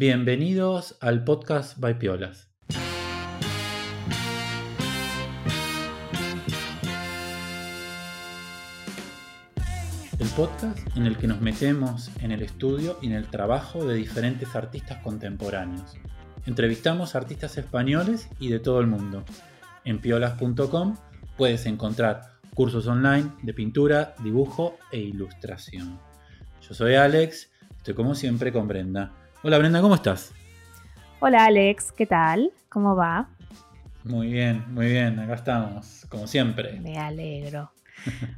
Bienvenidos al podcast by Piolas. El podcast en el que nos metemos en el estudio y en el trabajo de diferentes artistas contemporáneos. Entrevistamos artistas españoles y de todo el mundo. En piolas.com puedes encontrar cursos online de pintura, dibujo e ilustración. Yo soy Alex, estoy como siempre con Brenda. Hola Brenda, ¿cómo estás? Hola Alex, ¿qué tal? ¿Cómo va? Muy bien, muy bien, acá estamos, como siempre. Me alegro.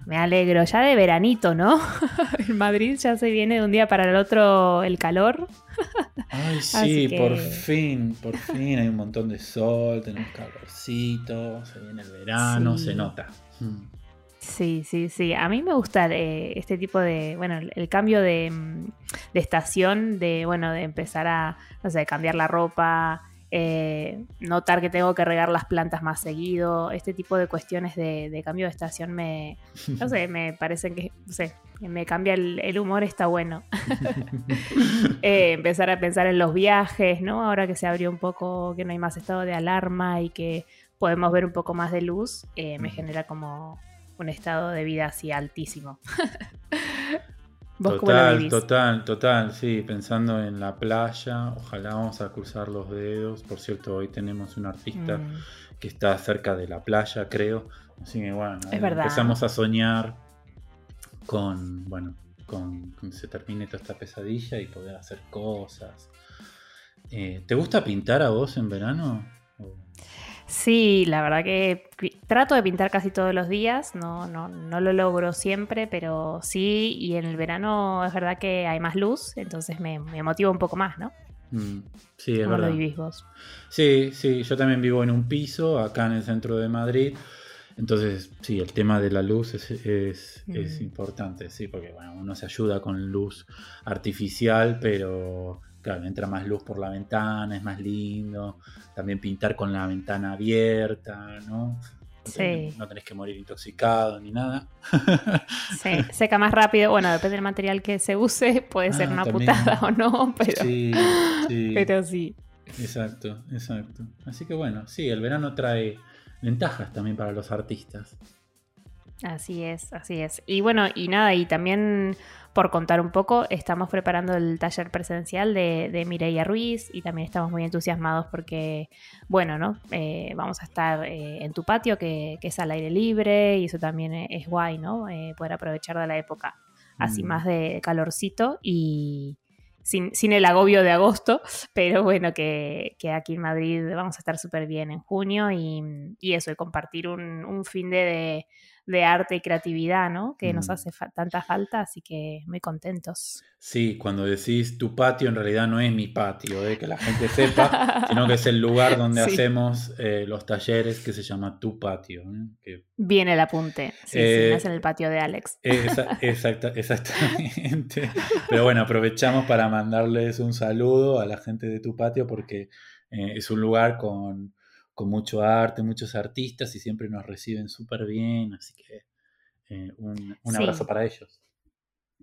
Me alegro, ya de veranito, ¿no? en Madrid ya se viene de un día para el otro el calor. Ay, sí, por fin, por fin hay un montón de sol, tenemos calorcito, se viene el verano, se nota. Mm. Sí, sí, sí. A mí me gusta eh, este tipo de, bueno, el, cambio de, mm, de, estación, de, bueno, de empezar a, no sé, cambiar la ropa, eh, notar que tengo que regar las plantas más seguido, este tipo de cuestiones de, cambio de estación me, no sé, me parecen que, no sé, me cambia el, humor, está bueno. Eh, empezar a pensar en los viajes, ¿no? Ahora que se abrió un poco, que no hay más estado de alarma y que podemos ver un poco más de luz, eh, me genera como un estado de vida así altísimo. total, total, total, sí, pensando en la playa, ojalá vamos a cruzar los dedos. Por cierto, hoy tenemos un artista mm. que está cerca de la playa, creo. Así que bueno, empezamos a soñar con, bueno, con que se termine toda esta pesadilla y poder hacer cosas. Eh, ¿Te gusta pintar a vos en verano? Sí, la verdad que trato de pintar casi todos los días, no, no, no lo logro siempre, pero sí, y en el verano es verdad que hay más luz, entonces me, motiva un poco más, ¿no? Mm, sí, es ¿Cómo lo vivís vos? Sí, sí, yo también vivo en un piso acá en el centro de Madrid, entonces sí, el tema de la luz es, es, es mm. importante, sí, porque bueno, uno se ayuda con luz artificial, pero claro, entra más luz por la ventana, es más lindo. También pintar con la ventana abierta, ¿no? sí. no tenés que morir intoxicado ni nada. Sí, seca más rápido. Bueno, depende del material que se use, puede ser ah, una putada o no, pero sí, sí. Pero sí. Exacto, exacto. Así que bueno, sí, el verano trae ventajas también para los artistas. Así es, así es. Y bueno, y nada, y también por contar un poco, estamos preparando el taller presencial de, de Mireia Ruiz y también estamos muy entusiasmados porque, bueno, ¿no? Eh, vamos a estar eh, en tu patio que, es al aire libre y eso también es guay, ¿no? Eh, poder aprovechar de la época así mm. más de calorcito y sin, el agobio de agosto, pero bueno, que, aquí en Madrid vamos a estar súper bien en junio y, eso, y compartir un, un fin de de arte y creatividad, ¿no? Que nos mm. hace tanta falta, así que muy contentos. Sí, cuando decís tu patio, en realidad no es mi patio, ¿eh? que la gente sepa, sino que es el lugar donde hacemos eh, los talleres que se llama tu patio. ¿eh? Viene el apunte, sí, sí, eh, es en el patio de Alex. exactamente. Pero bueno, aprovechamos para mandarles un saludo a la gente de tu patio porque es un lugar con con mucho arte, muchos artistas y siempre nos reciben súper bien, así que eh, un, abrazo para ellos.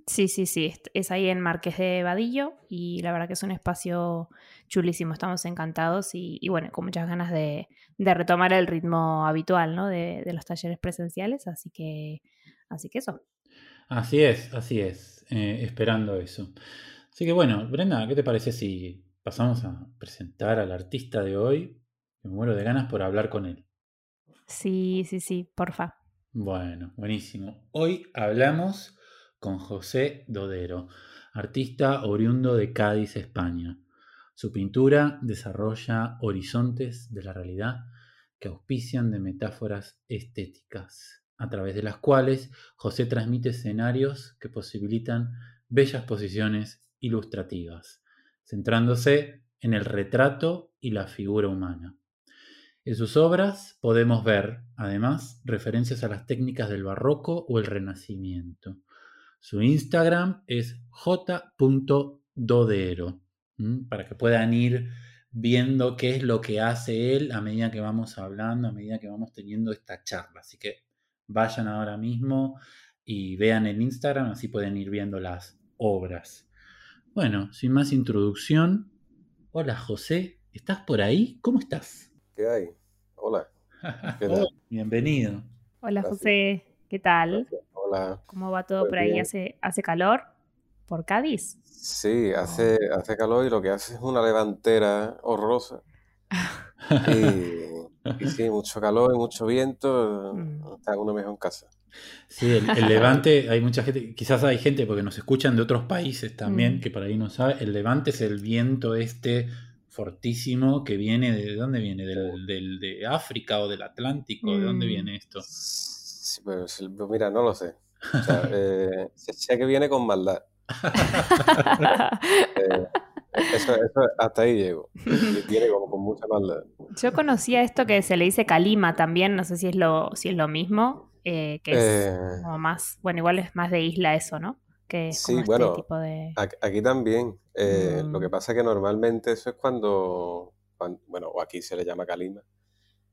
Sí, sí, sí, es ahí en Marqués de Vadillo y la verdad que es un espacio chulísimo, estamos encantados y, bueno, con muchas ganas de, retomar el ritmo habitual ¿no? de, los talleres presenciales, así que, así que eso. Así es, así es, eh, esperando eso. Así que bueno, Brenda, ¿qué te parece si pasamos a presentar al artista de hoy? Me muero de ganas por hablar con él. Sí, sí, sí, porfa. Bueno, buenísimo. Hoy hablamos con José Dodero, artista oriundo de Cádiz, España. Su pintura desarrolla horizontes de la realidad que auspician de metáforas estéticas, a través de las cuales José transmite escenarios que posibilitan bellas posiciones ilustrativas, centrándose en el retrato y la figura humana. En sus obras podemos ver, además, referencias a las técnicas del barroco o el renacimiento. Su Instagram es j.dodero, para que puedan ir viendo qué es lo que hace él a medida que vamos hablando, a medida que vamos teniendo esta charla. Así que vayan ahora mismo y vean el Instagram, así pueden ir viendo las obras. Bueno, sin más introducción, Hola José, ¿estás por ahí? ¿Cómo estás? ¿Qué hay? Hola. ¿Qué Hola, tal? bienvenido. Hola Gracias. José, ¿qué tal? Hola. ¿Cómo va todo Pues por ahí? bien. ¿Hace, ¿Hace calor? ¿Por Cádiz? Sí, hace, hace calor y lo que hace es una levantera horrorosa. Y, y sí, mucho calor y mucho viento. Mm. Está uno mejor en casa. Sí, el, el Levante, hay mucha gente, quizás hay gente porque nos escuchan de otros países también, Mm. que por ahí no sabe. El Levante es el viento este fortísimo que viene de dónde viene, del, del- de África o del Atlántico, ¿de dónde Mm. viene esto? Sí, mira, no lo sé. O sea, eh, sé- sé que viene con maldad. Eh, eso, eso, hasta ahí llego. Viene como con mucha maldad. Yo conocía esto que se le dice calima también, no sé si es lo, si es lo mismo, eh, que es Eh, como más, bueno, igual es más de isla eso, ¿no? Que es Sí, como este bueno, tipo de... Aquí, también. eh, Lo que Mm. pasa es que normalmente eso es cuando, cuan- bueno, o aquí se le llama calima,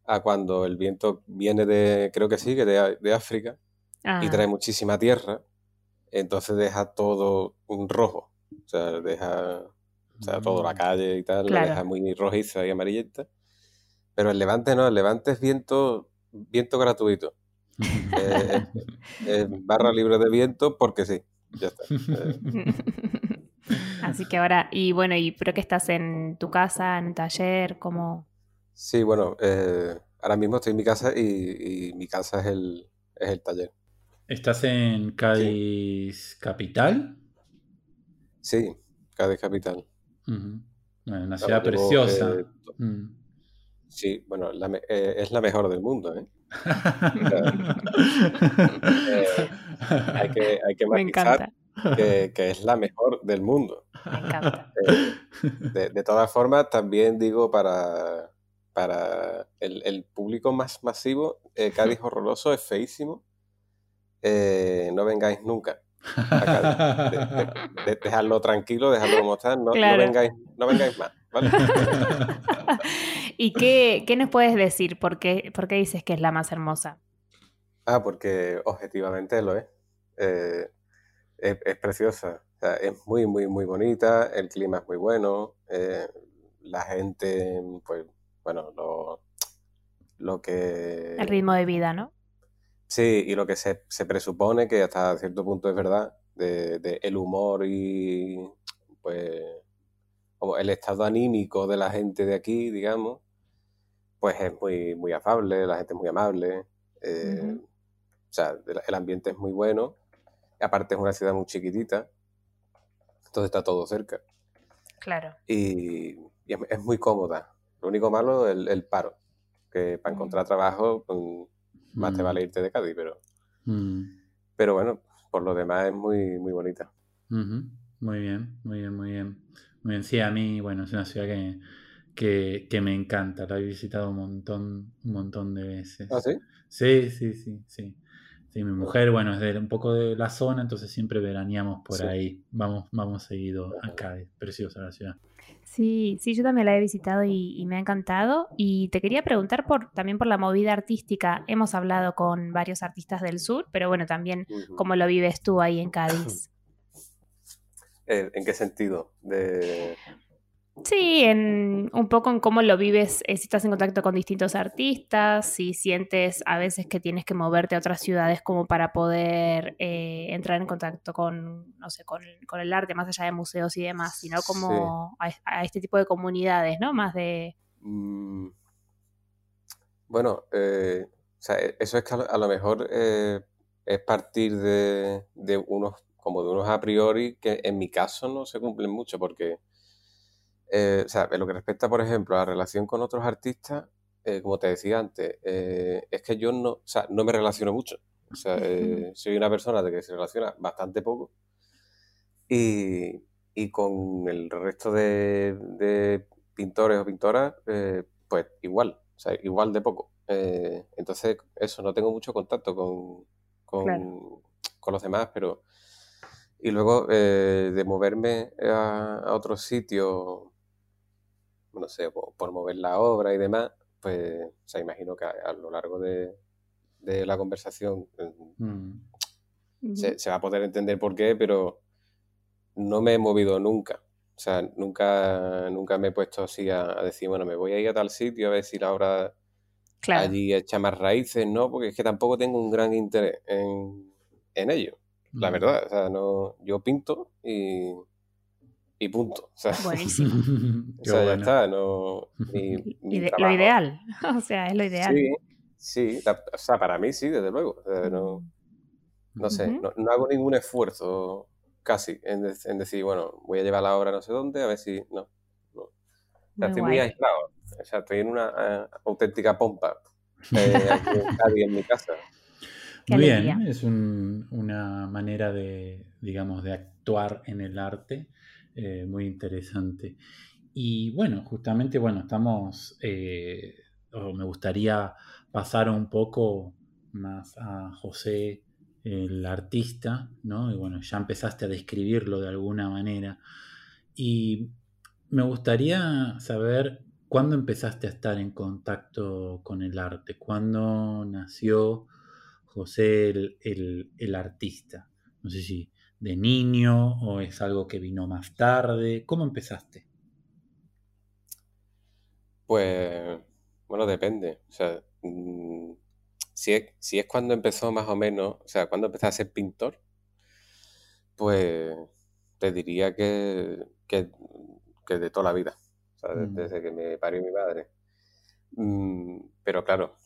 a cuando el viento viene de, creo que sí, que de, de África y trae Ah, muchísima tierra, entonces deja todo un rojo. O sea, deja, o sea, todo la Mm. calle y tal, la deja muy rojiza y amarillenta. Pero el levante no, el levante es viento, viento gratuito. Eh, es barra libre de viento porque sí, ya está. Eh, Así que ahora, y bueno, y creo que estás en tu casa, en un taller, como... Sí, bueno, eh, ahora mismo estoy en mi casa y, y mi casa es el, es el taller. ¿Estás en Sí, Cádiz capital? sí, Cádiz Capital. Bueno, una ciudad preciosa. eh, Mm. sí, bueno, la me- eh, es la mejor del mundo, ¿eh? Eh, hay que, hay que matizar que, que es la mejor del mundo. me encanta. Eh, de, de todas formas, también digo para, para el, el público más masivo, eh, Cádiz horroroso es feísimo. Eh, no vengáis nunca a Cádiz. De- de- de- dejadlo tranquilo, dejadlo como está, no, vengáis, no vengáis más, ¿vale? ¿Y qué, qué nos puedes decir? ¿Por qué, por qué dices que es la más hermosa? Ah, porque objetivamente lo es. Eh, es, es preciosa. O sea, es muy, muy, muy bonita. El clima es muy bueno. eh, la gente, pues, bueno, lo, lo El que... ritmo de vida, ¿no? Sí, y lo que se, se presupone que hasta cierto punto es verdad, de, de el humor y pues como el estado anímico de la gente de aquí, digamos, pues es muy, muy afable, la gente es muy amable. eh, o sea, el, el ambiente es muy bueno. Aparte es una ciudad muy chiquitita, entonces está todo cerca. Claro. Y, y es, es muy cómoda. Lo único malo es el, el paro, que para Mm. encontrar trabajo mm, más te Mm, vale irte de Cádiz, pero, mm. pero bueno, por lo demás es muy, muy bonita. Muy bien, muy bien, muy bien. Muy bien. Sí, a mí, bueno, es una ciudad que, que, que me encanta. La he visitado un montón, un montón de ¿Ah, veces. sí? Sí, sí, sí, sí. Sí, mi mujer, bueno, es de un poco de la zona, entonces siempre veraneamos por Sí. ahí. Vamos, vamos seguido acá. Es preciosa la ciudad. Sí, sí, yo también la he visitado y, y me ha encantado. Y te quería preguntar por, también por la movida artística. Hemos hablado con varios artistas del sur, pero bueno, también cómo lo vives tú ahí en Cádiz. Eh, ¿En qué sentido? De... Sí, en, un poco en cómo lo vives, eh, si estás en contacto con distintos artistas, si sientes a veces que tienes que moverte a otras ciudades como para poder eh, entrar en contacto con, no sé, con, con el arte, más allá de museos y demás, sino Sí. como a, a este tipo de comunidades, ¿no? Más de... Mm, Bueno, eh, o sea, e- eso es que a lo, a lo mejor eh, es partir de, de unos, como de unos a priori que en mi caso no se cumplen mucho, porque, eh, o sea, en lo que respecta, por ejemplo, a la relación con otros artistas, eh, como te decía antes, eh, es que yo no, o sea, no me relaciono mucho. O sea, soy una persona de que se relaciona bastante poco y, y con el resto de, de pintores o pintoras, pues igual, o sea, igual de poco. Entonces, eso, no tengo mucho contacto con, con, Claro. con los demás, pero... Y luego eh, de moverme a, a otros sitios, no sé, por, por mover la obra y demás, pues, o sea, imagino que a, a lo largo de, de la conversación eh, Mm. se, se va a poder entender por qué, pero no me he movido nunca O sea, nunca, nunca me he puesto así a, decir, bueno, me voy a ir a tal sitio a ver si la obra allí echa más raíces, ¿no? Porque es que tampoco tengo un gran interés en, ello. La mm. verdad, o sea, no, yo pinto y, y punto. O sea, Buenísimo. o sea, ya está, no. lo ideal, o sea, es lo ideal. Sí, sí, o sea, para mí sí, desde luego. no, no sé, no, hago ningún esfuerzo casi en, en, decir, bueno, voy a llevar la obra no sé dónde, a ver si. No. no. O sea, estoy muy aislado. O sea, estoy en una eh, auténtica pompa eh, aquí en mi casa. Muy bien, es una manera de, digamos, de actuar en el arte eh, muy interesante. Y bueno, justamente, bueno, estamos, me gustaría pasar un poco más a José el artista, ¿no? Y bueno, ya empezaste a describirlo de alguna manera. Y me gustaría saber cuándo empezaste a estar en contacto con el arte, cuándo nació José el, artista. No sé si de niño o es algo que vino más tarde. ¿Cómo empezaste? Pues, bueno, depende. O sea, mm, si es, cuando empezó más o menos, o sea, cuando empecé a ser pintor, pues te diría que, que, de toda la vida, mm. desde que me parió mi madre. Mm, pero claro,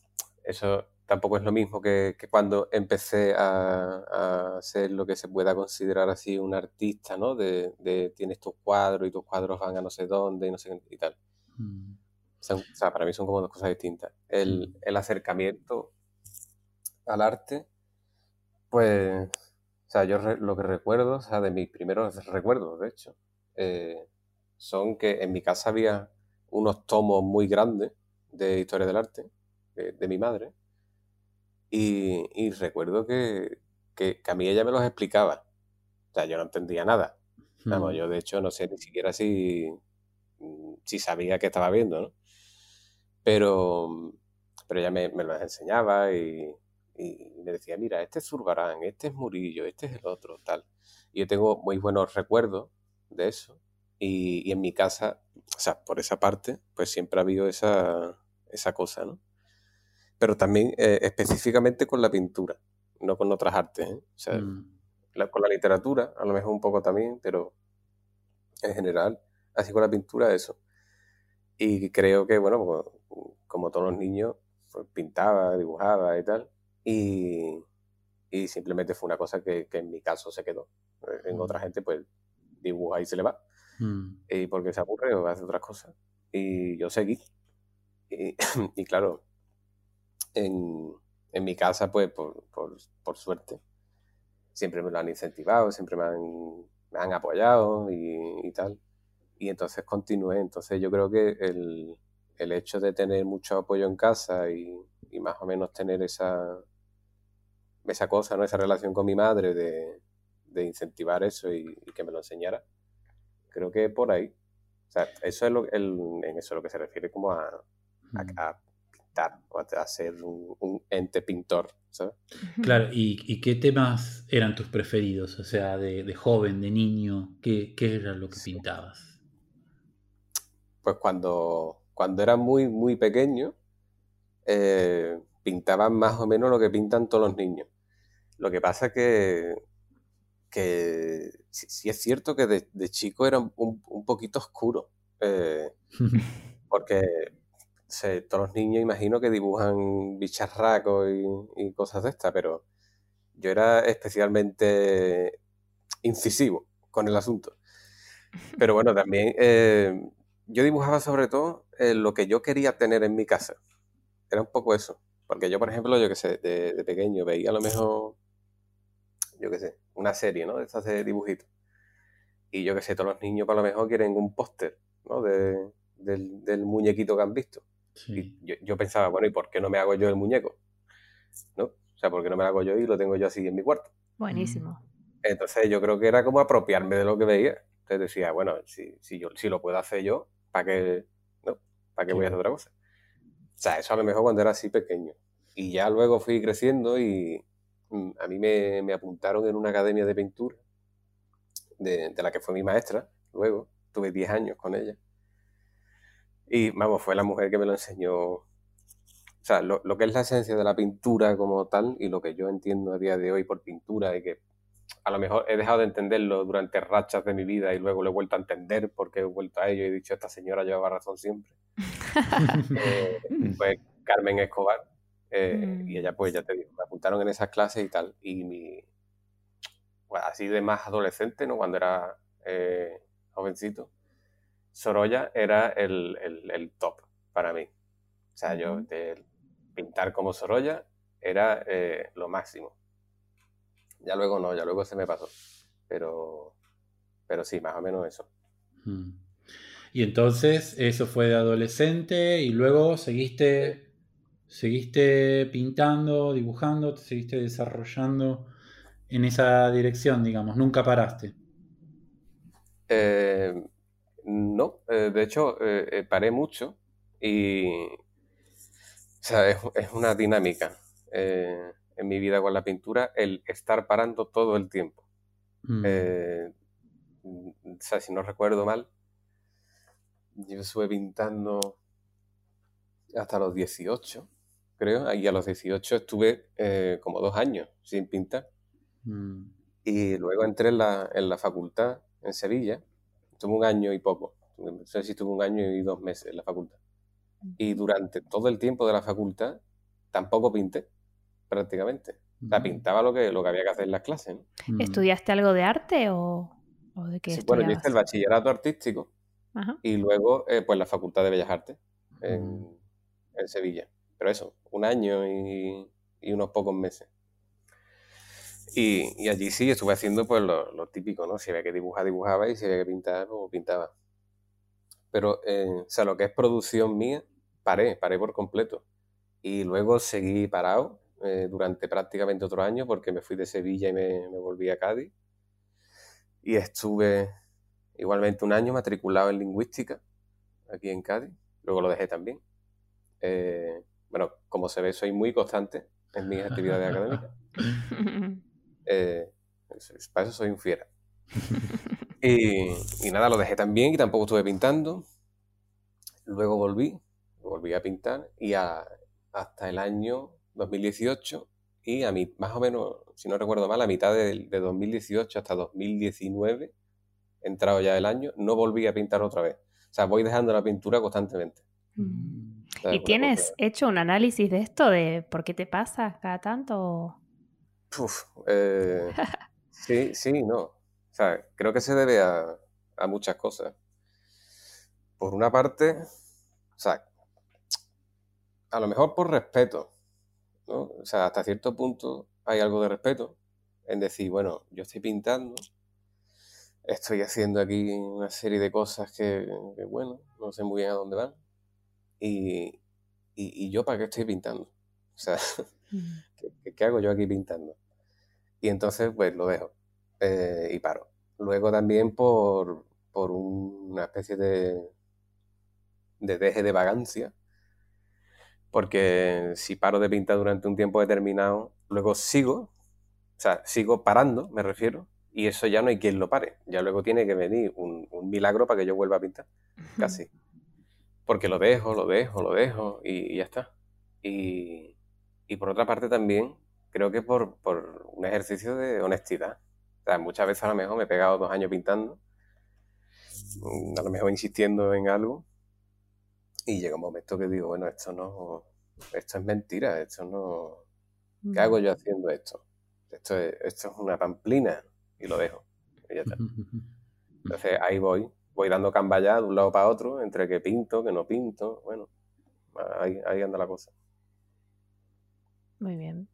eso tampoco es lo mismo que, cuando empecé a, ser lo que se pueda considerar así un artista, ¿no? De, tienes tus cuadros y tus cuadros van a no sé dónde y no sé y tal. Mm. O, sea, para mí son como dos cosas distintas. El, el acercamiento al arte, pues, o sea, yo lo que recuerdo, o sea, de mis primeros recuerdos, de hecho, eh, son que en mi casa había unos tomos muy grandes de historia del arte, de, mi madre, y, recuerdo que, a mí ella me los explicaba. O sea, yo no entendía nada. Vamos, hmm. yo de hecho no sé ni siquiera si, si sabía que estaba viendo, ¿no? Pero, pero ella me, me los enseñaba y, y me decía, mira, este es Zurbarán, este es Murillo, este es el otro, tal. Y yo tengo muy buenos recuerdos de eso. Y, en mi casa, o sea, por esa parte, pues siempre ha habido esa, esa cosa, ¿no? Pero también eh, específicamente con la pintura, no con otras artes, ¿eh? O sea, mm. con la literatura, a lo mejor un poco también, pero en general, así con la pintura, eso. Y creo que, bueno, como, como todos los niños, pues pintaba, dibujaba y tal. Y, simplemente fue una cosa que, en mi caso se quedó. En mm. otra gente, pues dibuja y se le va. Mm. Y porque se aburre o hace otras cosas. Y yo seguí. Y, claro, en, mi casa, pues por, suerte, siempre me lo han incentivado, siempre me han, me han apoyado y, tal. Y entonces continué. Entonces yo creo que el, el hecho de tener mucho apoyo en casa y, y más o menos tener esa, esa cosa, ¿no? Esa relación con mi madre de, incentivar eso y, que me lo enseñara. Creo que por ahí. O sea, eso es lo, en eso lo que se refiere como a, pintar o a, ser un, ente pintor, ¿sabes? Claro, ¿Y, qué temas eran tus preferidos? O sea, de, joven, de niño, ¿qué, era lo que pintabas? Pues cuando, cuando era muy, muy pequeño, eh, pintaban más o menos lo que pintan todos los niños. Lo que pasa que, que sí, es cierto que de, chico era un, poquito oscuro. Eh, porque todos los niños imagino que dibujan bicharracos y, cosas de estas, pero yo era especialmente incisivo con el asunto. Pero bueno, también eh, yo dibujaba sobre todo eh, lo que yo quería tener en mi casa. Era un poco eso. Porque yo, por ejemplo, yo que sé, de, pequeño veía a lo mejor, yo qué sé, una serie, ¿no? De estas de dibujitos. Y yo que sé, todos los niños a lo mejor quieren un póster, ¿no? De, del, muñequito que han visto. Y yo, pensaba, bueno, ¿y por qué no me hago yo el muñeco? ¿No? O sea, ¿por qué no me lo hago yo y lo tengo yo así en mi cuarto? Buenísimo. Entonces yo creo que era como apropiarme de lo que veía. Entonces decía, bueno, si, si, yo, si lo puedo hacer yo, ¿para qué, no? ¿Para qué voy a hacer otra cosa? O sea, eso a lo mejor cuando era así pequeño. Y ya luego fui creciendo y mm, a mí me, apuntaron en una academia de pintura, de, la que fue mi maestra, luego, tuve 10 años con ella. Y vamos, fue la mujer que me lo enseñó. O sea, lo, que es la esencia de la pintura como tal y lo que yo entiendo a día de hoy por pintura y que a lo mejor he dejado de entenderlo durante rachas de mi vida y luego lo he vuelto a entender porque he vuelto a ello y he dicho, esta señora llevaba razón siempre. eh, pues Carmen Escobar. Eh, y mm. ella, pues ya te digo, me apuntaron en esas clases y tal. Y mi, pues, así de más adolescente, ¿no? Cuando era eh, jovencito, Sorolla era el, el, top para mí. O sea, yo de pintar como Sorolla era eh, lo máximo. Ya luego no, ya luego se me pasó. Pero, pero sí, más o menos eso. Y entonces eso fue de adolescente y luego seguiste, seguiste pintando, dibujando, te seguiste desarrollando en esa dirección, digamos, nunca paraste. Eh, no, eh, de hecho eh, paré mucho y o sea, es, una dinámica en mi vida con la pintura el estar parando todo el tiempo. Mm. o sea, si no recuerdo mal, yo estuve pintando hasta los 18, creo, y a los 18 estuve como dos años sin pintar. Mm. Y luego entré en la, en la facultad en Sevilla. Estuve un año y poco. No sé si estuve un año y dos meses en la facultad. Y durante todo el tiempo de la facultad tampoco pinté, prácticamente. O sea, mm. pintaba lo que, lo que había que hacer en las clases. Mm. ¿Estudiaste algo de arte o, de qué? Sí, bueno, yo hice el bachillerato artístico y luego eh, pues la Facultad de Bellas Artes en, en Sevilla. Pero eso, un año y, y unos pocos meses. Y, allí sí estuve haciendo pues lo, típico, ¿no? Si había que dibujar, dibujaba y si había que pintar, pues pintaba. Pero, eh, o sea, lo que es producción mía, paré, paré por completo. Y luego seguí parado eh, durante prácticamente otro año porque me fui de Sevilla y me, volví a Cádiz. Y estuve igualmente un año matriculado en lingüística aquí en Cádiz. Luego lo dejé también. Eh, bueno, como se ve, soy muy constante en mis actividades académicas. Eh, para eso soy un fiera. y, nada, lo dejé también y tampoco estuve pintando. Luego volví, volví a pintar y hasta el año 2018 y a mí, más o menos, si no recuerdo mal, a mitad de, 2018 hasta 2019, entrado ya el año, no volví a pintar otra vez. O sea, voy dejando la pintura constantemente. Mm. ¿Y tienes hecho un análisis de esto, de por qué te pasa cada tanto? Eh, sí, sí, no. O sea, creo que se debe a, muchas cosas. Por una parte, o sea, a lo mejor por respeto, ¿no? O sea, hasta cierto punto hay algo de respeto en decir, bueno, yo estoy pintando, estoy haciendo aquí una serie de cosas que, bueno, no sé muy bien a dónde van. Y, y, yo para qué estoy pintando. O sea, ¿qué, hago yo aquí pintando? Y entonces, pues lo dejo eh, y paro. Luego también por, una especie de, de deje de vagancia, porque si paro de pintar durante un tiempo determinado, luego sigo, o sea, sigo parando, me refiero, y eso ya no hay quien lo pare. Ya luego tiene que venir un, milagro para que yo vuelva a pintar, casi. Porque lo dejo, lo dejo, lo dejo y, ya está. Y, y por otra parte también creo que por, por un ejercicio de honestidad. O sea, muchas veces a lo mejor me he pegado dos años pintando, mm, a lo mejor insistiendo en algo, y llega un momento que digo, bueno, esto no, esto es mentira, esto no, ¿qué hago yo haciendo esto? Esto es, esto es una pamplina, y lo dejo, y ya está. Entonces ahí voy, voy dando cambaya de un lado para otro, entre que pinto, que no pinto, bueno, ahí, ahí anda la cosa. Muy bien.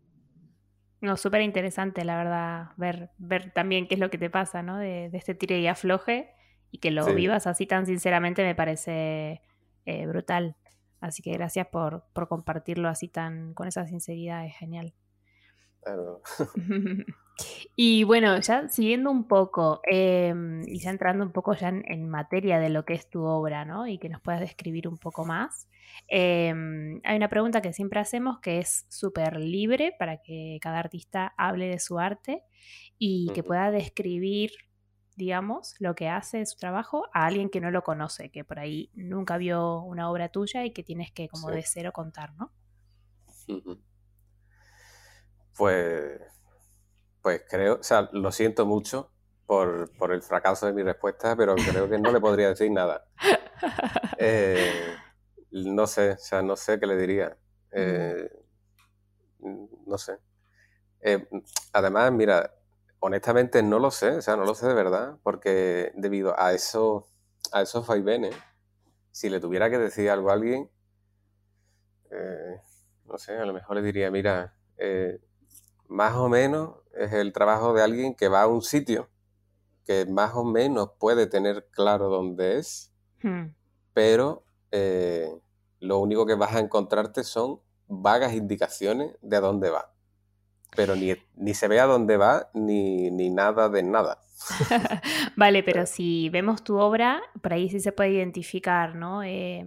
No, súper interesante, la verdad, ver, ver también qué es lo que te pasa, ¿no? De, este tire y afloje y que lo vivas así tan sinceramente me parece eh, brutal. Así que gracias por, por compartirlo así tan con esa sinceridad, es genial. y bueno, ya siguiendo un poco em, y ya entrando un poco ya en, materia de lo que es tu obra, ¿no? Y que nos puedas describir un poco más. Em, hay una pregunta que siempre hacemos que es súper libre para que cada artista hable de su arte y que pueda describir digamos, lo que hace su trabajo a alguien que no lo conoce, que por ahí nunca vio una obra tuya y que tienes que como de cero contar, ¿no? Pues, pues creo, o sea, lo siento mucho por, el fracaso de mi respuesta, pero creo que no le podría decir nada. Eh, no sé, o sea, no sé qué le diría. Eh, no sé. Eh, además, mira, honestamente no lo sé, o sea, no lo sé de verdad, porque debido a eso, a esos vaivenes, si le tuviera que decir algo a alguien, eh, no sé, a lo mejor le diría, mira, eh, más o menos es el trabajo de alguien que va a un sitio que más o menos puede tener claro dónde es, hmm. pero lo único que vas a encontrarte son vagas indicaciones de a dónde va pero ni, ni se ve a dónde va ni, nada de nada. vale, pero si vemos tu obra, por ahí sí se puede identificar, ¿no? Eh,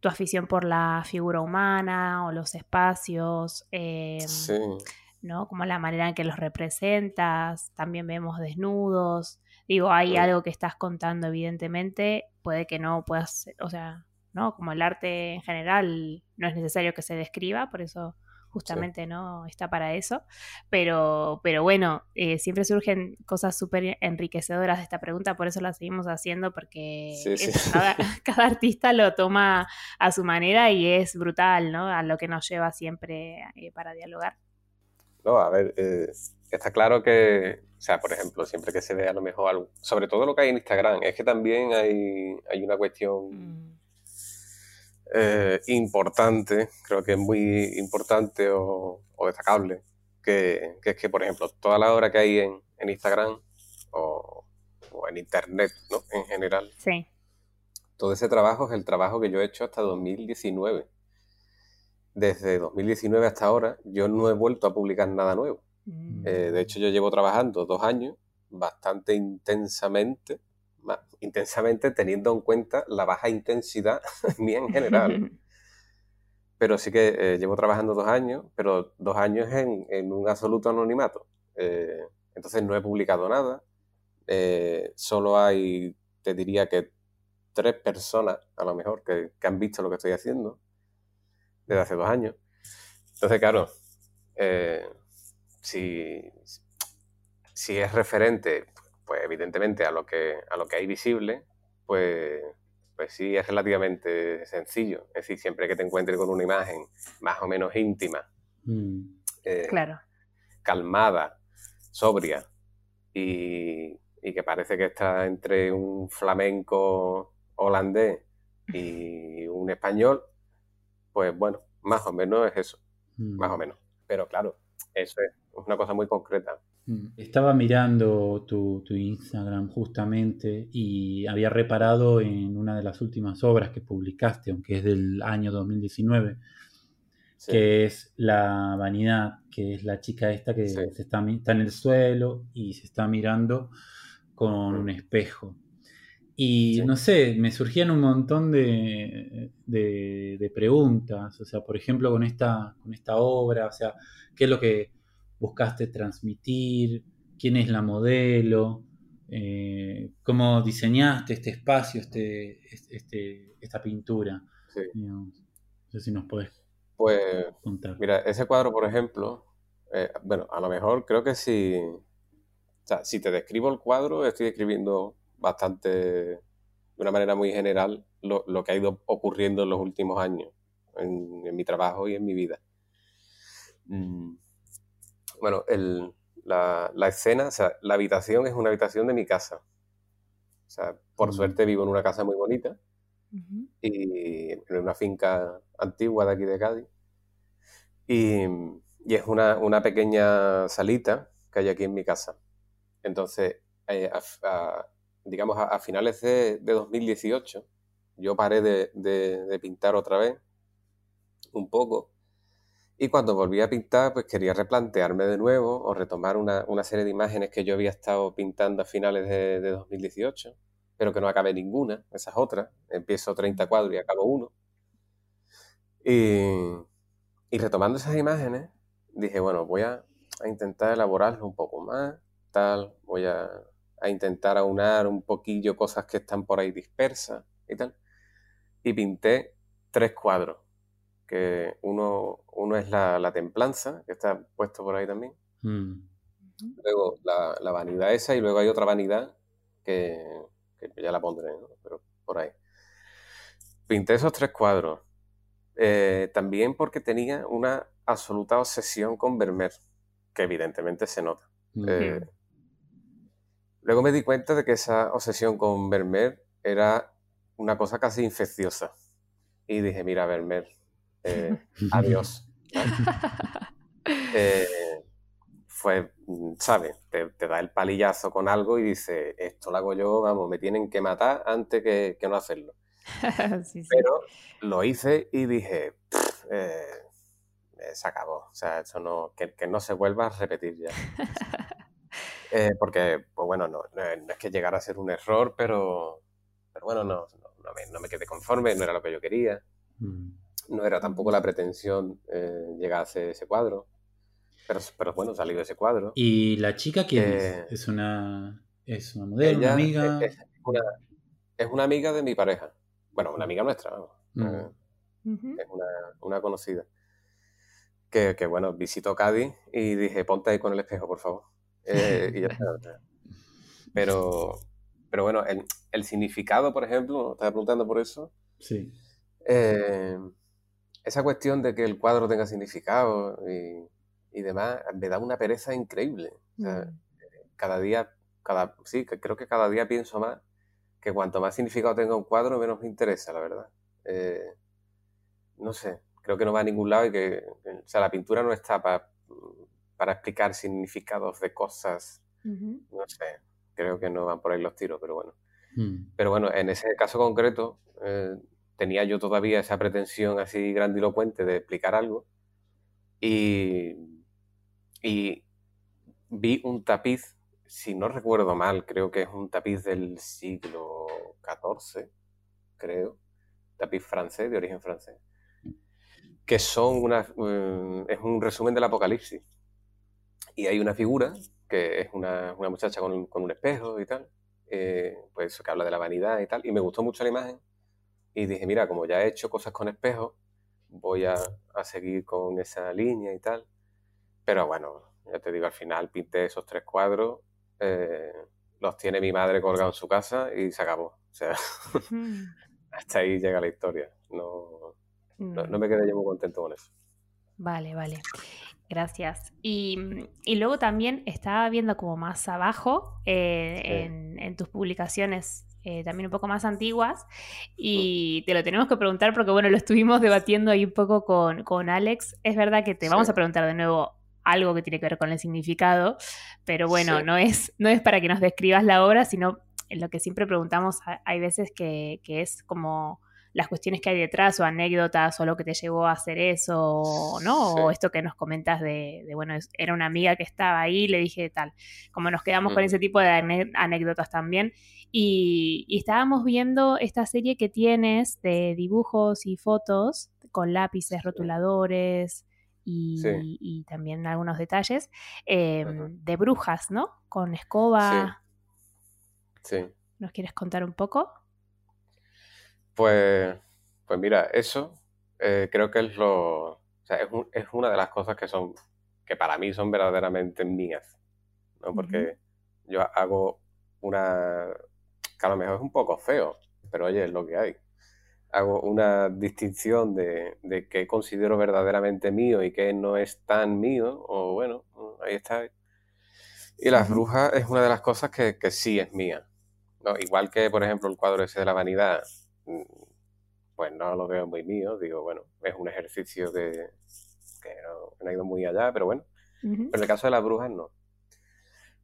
tu afición por la figura humana o los espacios, eh, ¿no? Como la manera en que los representas, también vemos desnudos. Digo, hay algo que estás contando, evidentemente, puede que no puedas, o sea, ¿no? Como el arte en general no es necesario que se describa, por eso justamente no está para eso. Pero, pero bueno, eh, siempre surgen cosas súper enriquecedoras de esta pregunta, por eso la seguimos haciendo, porque Cada, artista lo toma a su manera y es brutal, ¿no? A lo que nos lleva siempre eh, para dialogar. No, a ver, eh, está claro que, o sea, por ejemplo, siempre que se ve a lo mejor algo, sobre todo lo que hay en Instagram, es que también hay, hay una cuestión... Mm. Eh, importante, creo que es muy importante o, destacable, que, es que, por ejemplo, toda la obra que hay en, Instagram o, en Internet, ¿no? En general. Sí. Todo ese trabajo es el trabajo que yo he hecho hasta 2019. Desde 2019 hasta ahora, yo no he vuelto a publicar nada nuevo. Mm. Eh, de hecho, yo llevo trabajando dos años bastante intensamente intensamente teniendo en cuenta la baja intensidad mía en general. Pero sí que eh, llevo trabajando dos años, pero dos años en, un absoluto anonimato. Eh, entonces no he publicado nada. Solo hay, te diría que tres personas, a lo mejor, que, han visto lo que estoy haciendo desde hace dos años. Entonces, claro, si, si es referente pues evidentemente a lo que, a lo que hay visible, pues, pues sí es relativamente sencillo. Es decir, siempre que te encuentres con una imagen más o menos íntima, mm. eh, claro. calmada, sobria y, que parece que está entre un flamenco holandés y un español, pues bueno, más o menos es eso, mm. más o menos. Pero claro, eso es una cosa muy concreta. Mm. Estaba mirando tu, Instagram justamente y había reparado en una de las últimas obras que publicaste, aunque es del año 2019, que es La Vanidad, que es la chica esta que se está, en el suelo y se está mirando con un espejo. Y no sé, me surgían un montón de, de, preguntas, o sea, por ejemplo, con esta, con esta obra, o sea, ¿qué es lo que buscaste transmitir, quién es la modelo, eh, cómo diseñaste este espacio, este, este esta pintura. no sé si nos puedes pues, contar. Mira, ese cuadro, por ejemplo, eh, bueno, a lo mejor creo que si, si te describo el cuadro, estoy describiendo bastante, de una manera muy general, lo, que ha ido ocurriendo en los últimos años en, mi trabajo y en mi vida. Mm, bueno, la, escena, o sea, la habitación es una habitación de mi casa. O sea, por suerte vivo en una casa muy bonita y en una finca antigua de aquí de Cádiz. Y, es una, pequeña salita que hay aquí en mi casa. Entonces, eh, digamos, a, finales de, 2018, yo paré de pintar otra vez un poco y cuando volví a pintar, pues quería replantearme de nuevo o retomar una, serie de imágenes que yo había estado pintando a finales de, 2018, pero que no acabé ninguna, esas otras. Empiezo 30 cuadros y acabo uno. Y, retomando esas imágenes, dije, bueno, voy a, intentar elaborarlo un poco más, tal, voy a, a intentar aunar un poquillo cosas que están por ahí dispersas y tal. Y pinté tres cuadros, que uno, uno es la, templanza, que está puesto por ahí también. Mm. Luego la, vanidad esa y luego hay otra vanidad que, ya la pondré, pero por ahí. Pinté esos tres cuadros. Eh, también porque tenía una absoluta obsesión con Vermeer, que evidentemente se nota. Eh, luego me di cuenta de que esa obsesión con Vermeer era una cosa casi infecciosa. Y dije, mira, Vermeer, eh, adiós. fue, ¿sabes? Te, da el palillazo con algo y dice, esto lo hago yo, vamos, me tienen que matar antes que, no hacerlo. Pero lo hice y dije, eh, eh, se acabó. O sea, eso no, que, no se vuelva a repetir ya. Eh, porque, pues bueno, no, es que llegara a ser un error, pero, pero bueno, no, no, me, quedé conforme, no era lo que yo quería. Mm. No era tampoco la pretensión llegar a hacer ese cuadro. Pero, pero bueno, salió ese cuadro. ¿Y la chica quién es? ¿Es una, es una modelo, una amiga? Es, una, es, una, amiga de mi pareja. Bueno, una amiga nuestra, vamos. Mm. Es una, conocida. Que, que, bueno, visitó Cádiz y dije, ponte ahí con el espejo, por favor. Eh, y ya está. Pero, pero bueno, el, el significado, por ejemplo, estaba preguntando por eso. Sí. Eh, esa cuestión de que el cuadro tenga significado y, y demás, me da una pereza increíble. Mm. Cada día, cada, sí, creo que cada día pienso más que cuanto más significado tenga un cuadro, menos me interesa, la verdad. Eh, no sé, creo que no va a ningún lado y que, o sea, la pintura no está para, para explicar significados de cosas. No sé, creo que no van por ahí los tiros, pero bueno. Mm. Pero bueno, en ese caso concreto, eh, tenía yo todavía esa pretensión así grandilocuente de explicar algo. Y y vi un tapiz, si no recuerdo mal, creo que es un tapiz del siglo XIV, creo, tapiz francés, de origen francés, que son una, eh, es un resumen del Apocalipsis. Y hay una figura, que es una, muchacha con, un espejo y tal, eh, pues que habla de la vanidad y tal, y me gustó mucho la imagen, y dije, mira, como ya he hecho cosas con espejo, voy a, a seguir con esa línea y tal. Pero bueno, ya te digo, al final pinté esos tres cuadros, eh, los tiene mi madre colgados en su casa y se acabó. O sea, hasta ahí llega la historia. No, no, me quedé yo muy contento con eso. Vale, vale. Gracias. Y, luego también estaba viendo como más abajo eh, en, tus publicaciones eh, también un poco más antiguas y te lo tenemos que preguntar porque bueno, lo estuvimos debatiendo ahí un poco con, con Alex. Es verdad que te vamos a preguntar de nuevo algo que tiene que ver con el significado, pero bueno, no, es, no es para que nos describas la obra, sino en lo que siempre preguntamos, hay veces que, es como las cuestiones que hay detrás o anécdotas o lo que te llevó a hacer eso, ¿no? O esto que nos comentas de, bueno, era una amiga que estaba ahí, le dije tal, como nos quedamos con ese tipo de anécdotas también. Y, y, estábamos viendo esta serie que tienes de dibujos y fotos con lápices, rotuladores, y, también algunos detalles em, de brujas, ¿no? Con escoba. Sí. ¿Nos quieres contar un poco? Pues, pues mira, eso eh, creo que es lo. O sea, es, una de las cosas que son. que para mí son verdaderamente mías. ¿no? Porque yo hago una. que a lo mejor es un poco feo, pero oye, es lo que hay hago una distinción de, de qué considero verdaderamente mío y qué no es tan mío, o bueno, ahí está. Y las brujas es una de las cosas que, sí es mía. ¿no? Igual que, por ejemplo, el cuadro ese de la vanidad, pues no lo veo muy mío, digo, bueno, es un ejercicio que, no, ha ido muy allá, pero bueno. Pero en el caso de las brujas, no.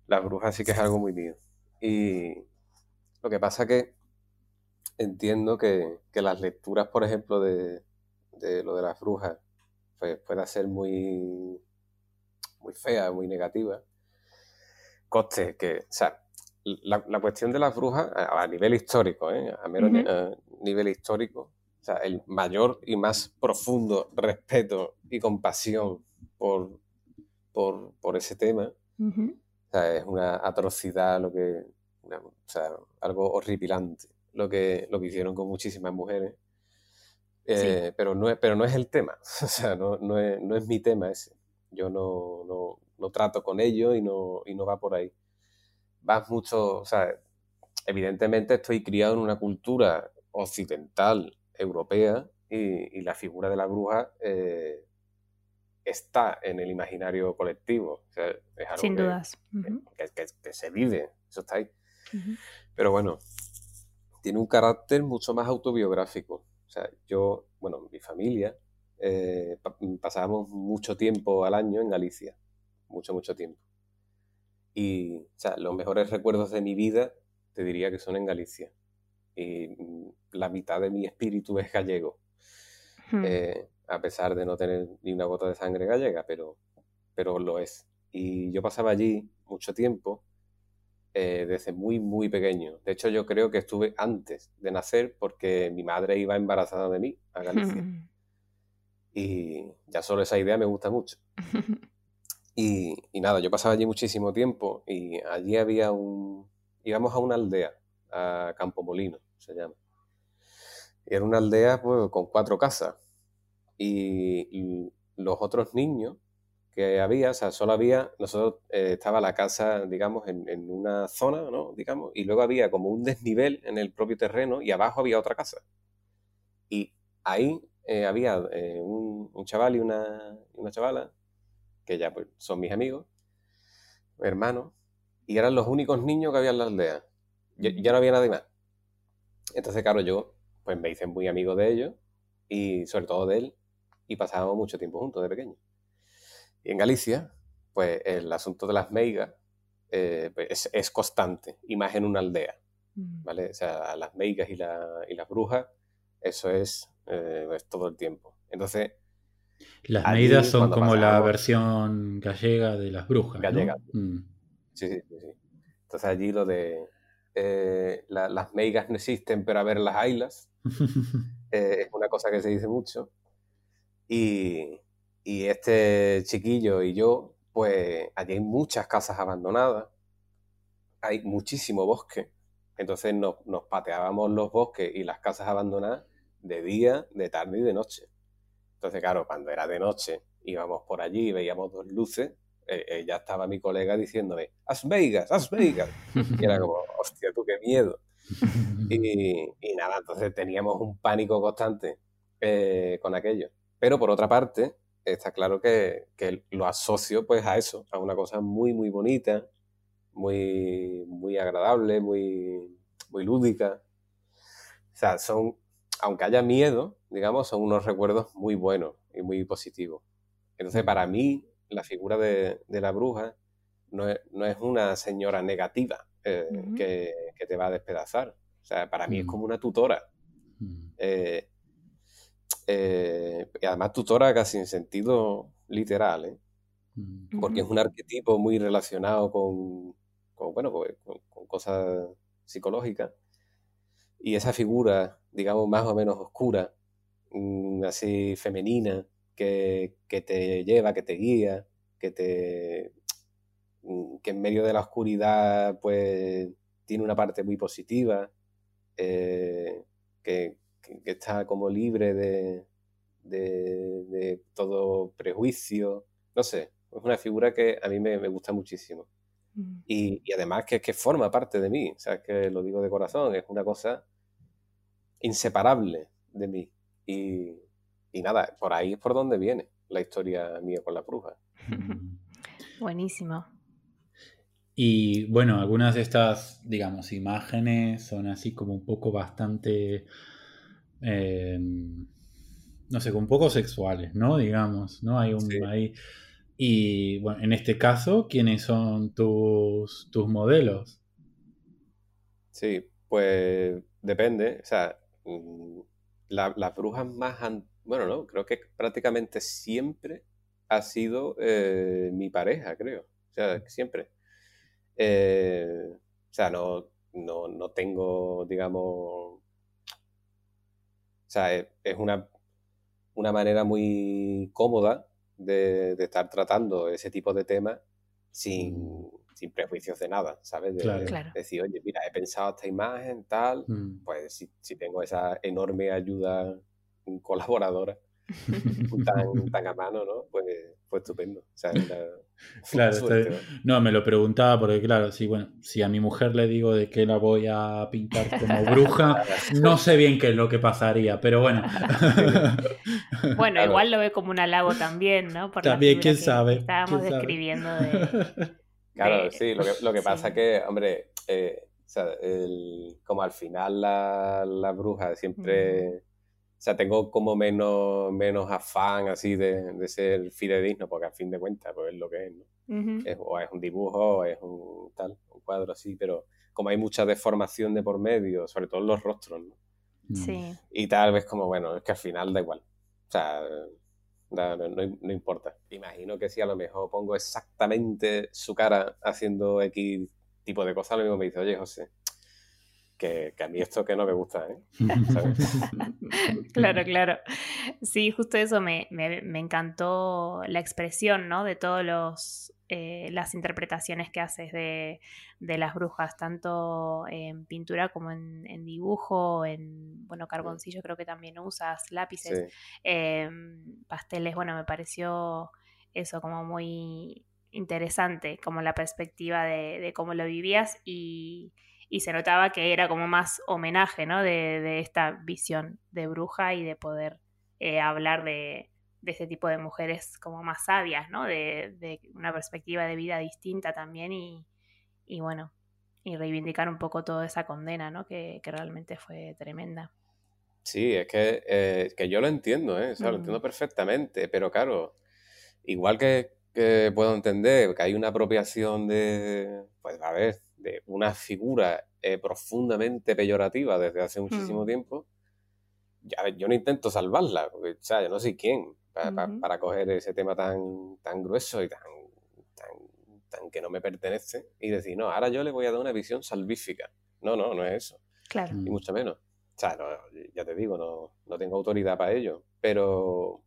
Las brujas sí que es algo muy mío. Y lo que pasa que entiendo que, las lecturas, por ejemplo, de, lo de las brujas, pues pueda ser muy, muy fea, muy negativa. Coste que, o sea, la, cuestión de las brujas a, nivel histórico, ¿eh? a menos nivel histórico, o sea, el mayor y más profundo respeto y compasión por, por, ese tema. o sea, es una atrocidad lo que, o sea, algo horripilante lo que, lo que hicieron con muchísimas mujeres. Eh, pero, no es, pero no es el tema, o sea, no, no, es, no es mi tema ese. Yo no, no, no, trato con ello y no, y no va por ahí. Va mucho, o sea, evidentemente estoy criado en una cultura occidental, europea, y, y la figura de la bruja eh, está en el imaginario colectivo. O sea, es algo Sin que, dudas. que, que, que, se vive, eso está ahí. Uh -huh. Pero bueno, tiene un carácter mucho más autobiográfico. O sea, yo, bueno, mi familia, eh, pasábamos mucho tiempo al año en Galicia. Mucho, mucho tiempo. Y, o sea, los mejores recuerdos de mi vida, te diría que son en Galicia. Y la mitad de mi espíritu es gallego. Hmm. Eh, a pesar de no tener ni una gota de sangre gallega, pero, pero lo es. Y yo pasaba allí mucho tiempo eh, desde muy, muy pequeño. De hecho, yo creo que estuve antes de nacer porque mi madre iba embarazada de mí a Galicia. y ya solo esa idea me gusta mucho. y, y, nada, yo pasaba allí muchísimo tiempo y allí había un... íbamos a una aldea, a Campo Molino, se llama. Era una aldea pues, con cuatro casas. Y los otros niños que había, o sea, solo había, nosotros eh, estaba la casa, digamos, en, en, una zona, ¿no? Digamos, y luego había como un desnivel en el propio terreno y abajo había otra casa. Y ahí eh, había eh, un, un, chaval y una, una, chavala, que ya pues, son mis amigos, hermanos, y eran los únicos niños que había en la aldea. Ya, ya no había nadie más. Entonces, claro, yo pues me hice muy amigo de ellos y sobre todo de él y pasábamos mucho tiempo juntos de pequeño. Y en Galicia, pues el asunto de las meigas eh, pues, es, es, constante, y más en una aldea, ¿vale? O sea, las meigas y, la, y las brujas, eso es, eh, es, todo el tiempo. Entonces... Las meigas son como pasamos, la versión gallega de las brujas, Gallega. ¿no? Mm. Sí, sí, sí, sí, Entonces allí lo de... Eh, la, las meigas no existen, pero a ver las ailas, es una cosa que se dice mucho. Y, y este chiquillo y yo, pues allí hay muchas casas abandonadas, hay muchísimo bosque, entonces nos, nos, pateábamos los bosques y las casas abandonadas de día, de tarde y de noche. Entonces, claro, cuando era de noche íbamos por allí y veíamos dos luces, eh, eh, ya estaba mi colega diciéndome, ¡As Vegas! ¡As Vegas! Y era como, hostia, tú qué miedo. Y, y nada, entonces teníamos un pánico constante eh, con aquello. Pero por otra parte, está claro que, que, lo asocio pues a eso, a una cosa muy, muy bonita, muy, muy agradable, muy, muy lúdica. O sea, son, aunque haya miedo, digamos, son unos recuerdos muy buenos y muy positivos. Entonces, para mí, la figura de, de la bruja no no es, una señora negativa eh, uh -huh. que, que, te va a despedazar. O sea, para mí uh -huh. es como una tutora. Uh -huh. eh, eh, y además tutora casi en sentido literal, ¿eh? porque es un arquetipo muy relacionado con, con bueno, con, con, cosas psicológicas. Y esa figura, digamos, más o menos oscura, mm, así femenina, que, que te lleva, que te guía, que te mm, que en medio de la oscuridad pues tiene una parte muy positiva, eh, que, que está como libre de, de, de, todo prejuicio. No sé, es una figura que a mí me, me gusta muchísimo. Mm. Y, y, además que, que forma parte de mí, o sea, que lo digo de corazón, es una cosa inseparable de mí. Y, y nada, por ahí es por donde viene la historia mía con la bruja. Buenísimo. Y bueno, algunas de estas, digamos, imágenes son así como un poco bastante eh, no sé, un poco sexuales, ¿no? Digamos, ¿no? Hay un... Sí. Hay, y bueno, en este caso, ¿quiénes son tus, tus modelos? Sí, pues depende. O sea, mm, las la brujas más... Bueno, no, creo que prácticamente siempre ha sido eh, mi pareja, creo. O sea, siempre. Eh, o sea, no, no, no tengo, digamos, o sea, es, es una, una, manera muy cómoda de, de, estar tratando ese tipo de temas sin, sin prejuicios de nada, ¿sabes? De, Claro. Claro. decir, oye, mira, he pensado esta imagen, tal, Mm. pues si, si tengo esa enorme ayuda colaboradora tan, tan a mano, ¿no? Pues, pues estupendo. O sea, una, Claro, suerte. No, me lo preguntaba porque, claro, sí, bueno, si a mi mujer le digo de que la voy a pintar como bruja, no sé bien qué es lo que pasaría, pero bueno. Bueno, Claro. igual lo ve como un halago también, ¿no? Por También, quién que sabe, Estábamos quién sabe. describiendo de. Claro, de- sí, lo que, lo que pasa sí. que, hombre, eh, o sea, el- como al final la, la bruja siempre, o sea, tengo como menos, menos afán así de, de ser fidedigno, porque a fin de cuentas, pues es lo que es, ¿no? Es, o es un dibujo, o es un tal, un cuadro así, pero como hay mucha deformación de por medio, sobre todo en los rostros, ¿no? Mm. Sí. Y tal vez como, bueno, es que al final da igual. O sea, da- no, no- no importa. Imagino que si a lo mejor pongo exactamente su cara haciendo X tipo de cosas, lo mismo me dice, oye, José, que, que a mí esto que no me gusta, ¿eh? Claro, claro. Sí, justo eso me, me- me encantó la expresión, ¿no? De todos los eh, las interpretaciones que haces de, de las brujas, tanto en pintura como en, en dibujo, en bueno, carboncillo creo que también usas, lápices, Sí, em, pasteles. Bueno, me pareció eso como muy interesante, como la perspectiva de, de cómo lo vivías y, y se notaba que era como más homenaje, ¿no? De, de esta visión de bruja y de poder eh, hablar de, de este tipo de mujeres como más sabias, ¿no? De, de una perspectiva de vida distinta también y, y bueno, y reivindicar un poco toda esa condena, ¿no? Que, que realmente fue tremenda. sí, es que, eh, que yo lo entiendo, ¿eh? O sea, lo entiendo perfectamente, pero claro, igual que, que puedo entender que hay una apropiación de, pues a ver, de una figura eh, profundamente peyorativa desde hace muchísimo Mm. tiempo, ya, yo no intento salvarla, porque, o sea, yo no soy quién pa- pa- Ujú. para coger ese tema tan, tan grueso y tan, tan, tan que no me pertenece y decir, no, ahora yo le voy a dar una visión salvífica. No, no, no es eso Claro. y mucho menos. O sea, no, ya te digo, no, no tengo autoridad para ello, pero,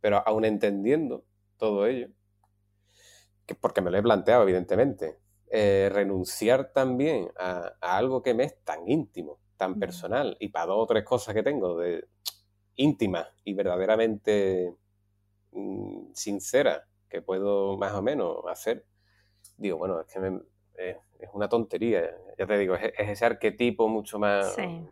pero aún entendiendo todo ello, que porque me lo he planteado, evidentemente, eh, renunciar también a, a algo que me es tan íntimo, tan personal, y para dos o tres cosas que tengo de íntimas y verdaderamente mm, sinceras que puedo más o menos hacer, digo, bueno, es que me- es, es una tontería, ya te digo, es, es ese arquetipo mucho más Sí.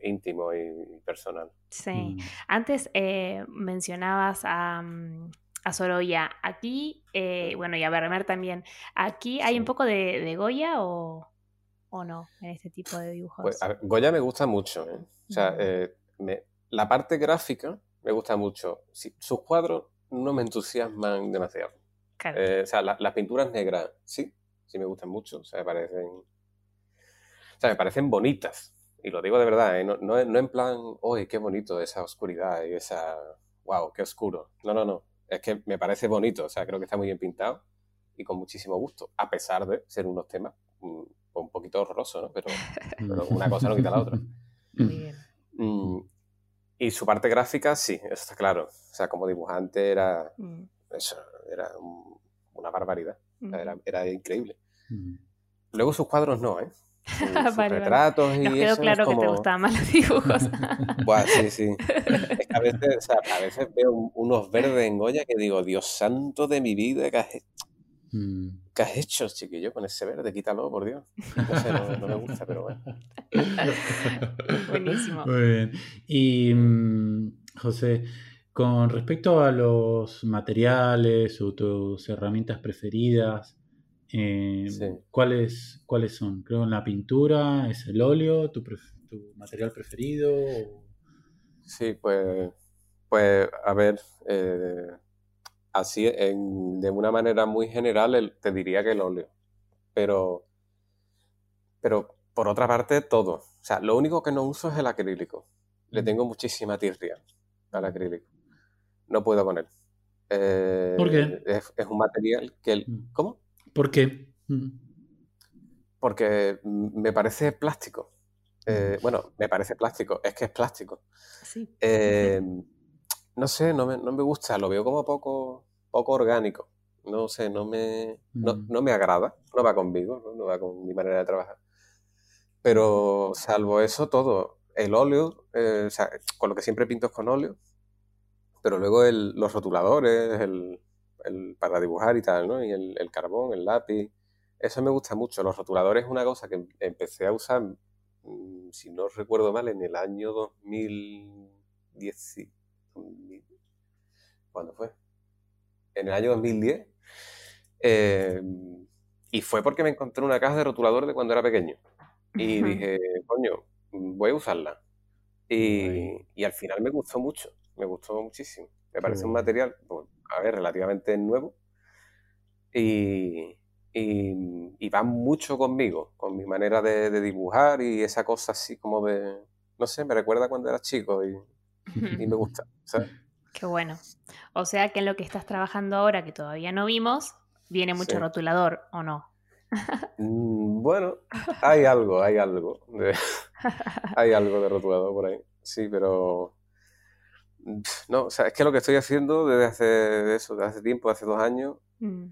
íntimo y personal. Sí. Mm. Antes eh, mencionabas a, mm, a Sorolla. Aquí, eh, bueno, y a Vermeer también. ¿Aquí hay un poco de, de Goya o, o no en este tipo de dibujos? Pues a ver, Goya me gusta mucho, ¿eh? O sea, Mm. eh, me- la parte gráfica me gusta mucho. Sí, sus cuadros no me entusiasman demasiado. Claro. Eh, o sea, la- las pinturas negras, sí, sí me gustan mucho. O sea, me parecen. O sea, me parecen bonitas. Y lo digo de verdad, ¿eh? no, no, no en plan, ¡oye, qué bonito esa oscuridad y esa. ¡Wow, qué oscuro! No, no, no. Es que me parece bonito. O sea, creo que está muy bien pintado y con muchísimo gusto. A pesar de ser unos temas mm, un poquito horrorosos, ¿no? Pero, pero una cosa no quita la otra. Muy bien. Mm, y su parte gráfica, sí, eso está claro. O sea, como dibujante era, Mm, eso, era un- una barbaridad. Mm. Era, era increíble. Mm. Luego sus cuadros no, ¿eh? Sus, Vale, vale. retratos y Nos quedó eso es claro que te como- gustaban más los dibujos. Buah, sí, sí. Es que a veces, o sea, a veces veo un- unos verdes en Goya que digo, Dios santo de mi vida, ¿qué has, he- Mm. qué has hecho, chiquillo, con ese verde? Quítalo, por Dios. No sé, no, no me gusta, pero bueno. Buenísimo. Muy bien. Y mm, José, con respecto a los materiales o tus herramientas preferidas, eh, Sí. ¿cuáles, ¿cuáles son? Creo en la pintura, ¿es el óleo tu, material preferido? o- Sí, pues, pues a ver, eh, así en- de una manera muy general el- te diría que el óleo, pero, pero por otra parte todo. O sea, lo único que no uso es el acrílico. Le Mm. tengo muchísima tirria al acrílico. No puedo con él. Eh, ¿Por qué? Es, es un material que... el- Mm. ¿Cómo? ¿Por qué? Mm. Porque me parece plástico. Eh, Mm. bueno, me parece plástico, es que es plástico. Sí. Eh, no sé, no me, no me gusta, lo veo como poco, poco orgánico. No sé, no me, no, Mm. no me agrada, no va conmigo, ¿no? No va con mi manera de trabajar. Pero salvo eso, todo. El óleo, eh, o sea, con lo que siempre pinto es con óleo, pero luego el- los rotuladores, el, el para dibujar y tal, ¿no? Y el, el carbón, el lápiz, eso me gusta mucho. Los rotuladores es una cosa que em- empecé a usar, mm, si no recuerdo mal, en el año 2010. y- 2000 ¿Cuándo fue? En el año 2010. eh, y fue porque me encontré una caja de rotuladores de cuando era pequeño. Y dije, coño, voy a usarla. Y, y al final me gustó mucho, me gustó muchísimo. Me parece un material, pues, a ver, relativamente nuevo. Y, y, y va mucho conmigo, con mi manera de, de dibujar y esa cosa así como de, no sé, me recuerda cuando era chico y, y me gusta. ¿sabes? Qué bueno. O sea que en lo que estás trabajando ahora, que todavía no vimos, viene mucho Sí. rotulador, ¿o no? Mm, Bueno, hay algo, hay algo. de- hay algo de rotulador por ahí. Sí, pero. No, o sea, es que lo que estoy haciendo desde hace eso, desde hace tiempo, hace dos años, Mm,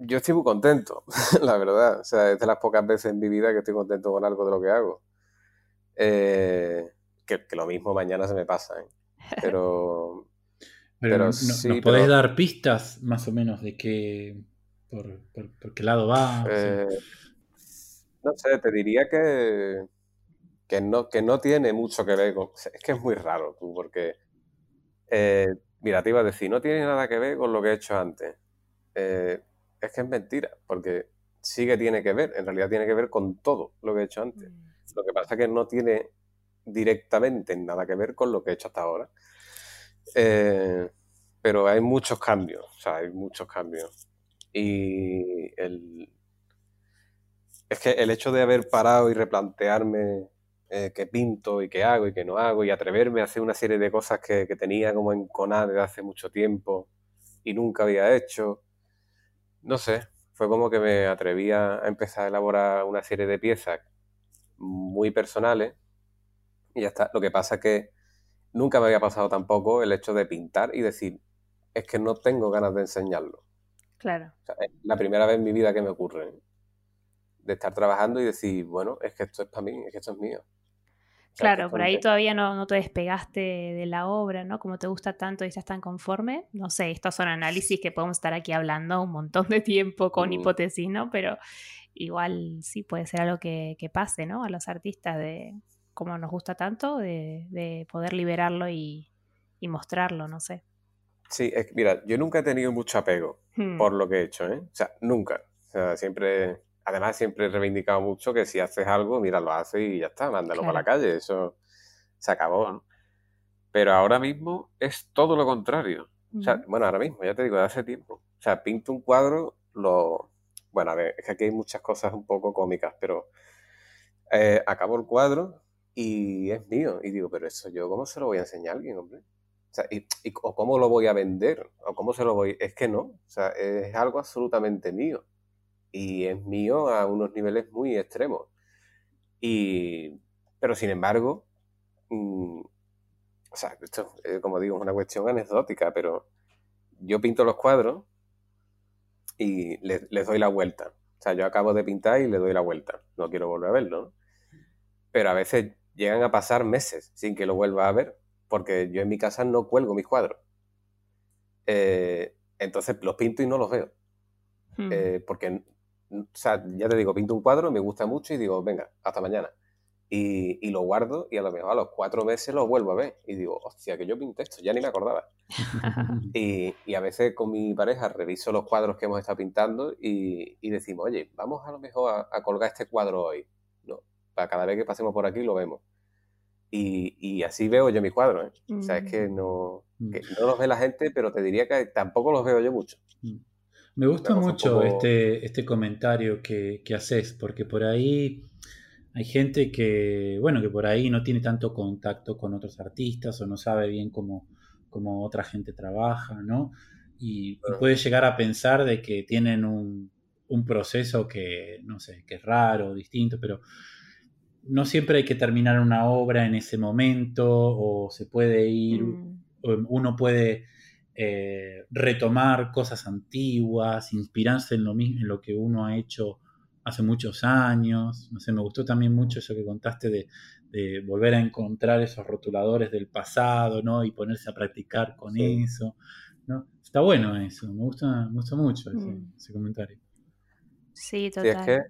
yo estoy muy contento, la verdad. O sea, es de las pocas veces en mi vida que estoy contento con algo de lo que hago. Eh, que, que lo mismo mañana se me pasa, ¿eh? Pero. Pero, Pero no- sí, ¿nos podés pero- dar pistas más o menos de qué, por, por- por qué lado va? O sea, eh, no sé, te diría que. Que no, que no tiene mucho que ver con. Es que es muy raro, tú, porque. eh, mira, te iba a decir, no tiene nada que ver con lo que he hecho antes. Eh, es que es mentira, porque sí que tiene que ver, en realidad tiene que ver con todo lo que he hecho antes. mm, Lo que pasa es que no tiene directamente nada que ver con lo que he hecho hasta ahora. Eh, pero hay muchos cambios, o sea, hay muchos cambios. Y el, es que el hecho de haber parado y replantearme eh, qué pinto y qué hago y qué no hago y atreverme a hacer una serie de cosas que, que tenía como enconadas desde hace mucho tiempo y nunca había hecho, no sé, fue como que me atreví a a empezar a elaborar una serie de piezas muy personales y ya está. Lo que pasa es que nunca me había pasado tampoco el hecho de pintar y decir, es que no tengo ganas de enseñarlo. Claro. O sea, es la primera vez en mi vida que me ocurre de estar trabajando y decir, bueno, es que esto es para mí, es que esto es mío. Claro, por ahí todavía no, no te despegaste de la obra, ¿no? Como te gusta tanto y estás tan conforme. No sé, estos son análisis que podemos estar aquí hablando un montón de tiempo con Mm. hipótesis, ¿no? Pero igual sí puede ser algo que, que pase, ¿no? A los artistas de como nos gusta tanto, de, de poder liberarlo y, y mostrarlo, no sé. Sí, es que, mira, yo nunca he tenido mucho apego Hmm, por lo que he hecho, ¿eh? O sea, nunca. O sea, siempre, además siempre he reivindicado mucho que si haces algo, mira, lo haces y ya está, mándalo Claro. para la calle, eso se acabó, ¿no? Pero ahora mismo es todo lo contrario. O sea, ujú, bueno, ahora mismo, ya te digo, de hace tiempo. O sea, pinto un cuadro, lo... Bueno, a ver, es que aquí hay muchas cosas un poco cómicas, pero eh, acabo el cuadro y es mío. Y digo, pero eso yo, ¿cómo se lo voy a enseñar a alguien, hombre? O sea, y, y- o cómo lo voy a vender, o cómo se lo voy... Es que no, o sea, es algo absolutamente mío. Y es mío a unos niveles muy extremos. Y... Pero sin embargo, mm, o sea, esto, eh, como digo, es una cuestión anecdótica, pero yo pinto los cuadros y le- les doy la vuelta. O sea, yo acabo de pintar y le doy la vuelta. No quiero volver a verlo, ¿no? Pero a veces llegan a pasar meses sin que lo vuelva a ver, porque yo en mi casa no cuelgo mis cuadros. Eh, entonces los pinto y no los veo. hmm. Eh, porque, o sea, ya te digo, pinto un cuadro, me gusta mucho y digo, venga, hasta mañana. Y, y lo guardo y a lo mejor a los cuatro meses lo vuelvo a ver. Y digo, hostia, que yo pinté esto, ya ni me acordaba. Y, y a veces con mi pareja reviso los cuadros que hemos estado pintando y, y decimos, oye, vamos a lo mejor a, a colgar este cuadro hoy. ¿no? Para cada vez que pasemos por aquí lo vemos. Y, y así veo yo mis cuadros. ¿eh? O sea, es que no, Mm. que no los ve la gente, pero te diría que tampoco los veo yo mucho. Me gusta mucho poco- este, este comentario que, que haces, porque por ahí hay gente que, bueno, que por ahí no tiene tanto contacto con otros artistas o no sabe bien cómo, cómo otra gente trabaja, ¿no? Y, y puede llegar a pensar de que tienen un, un proceso que, no sé, que es raro, distinto, pero no siempre hay que terminar una obra en ese momento o se puede ir Mm, uno puede eh, retomar cosas antiguas, inspirarse en lo mismo, en lo que uno ha hecho hace muchos años. No sé, me gustó también mucho eso que contaste de, volver a encontrar esos rotuladores del pasado, ¿no? Y ponerse a practicar con eso. ¿no? Está bueno eso, me gusta, me gusta mucho ese, mm. comentario. Sí, total. Sí, es que,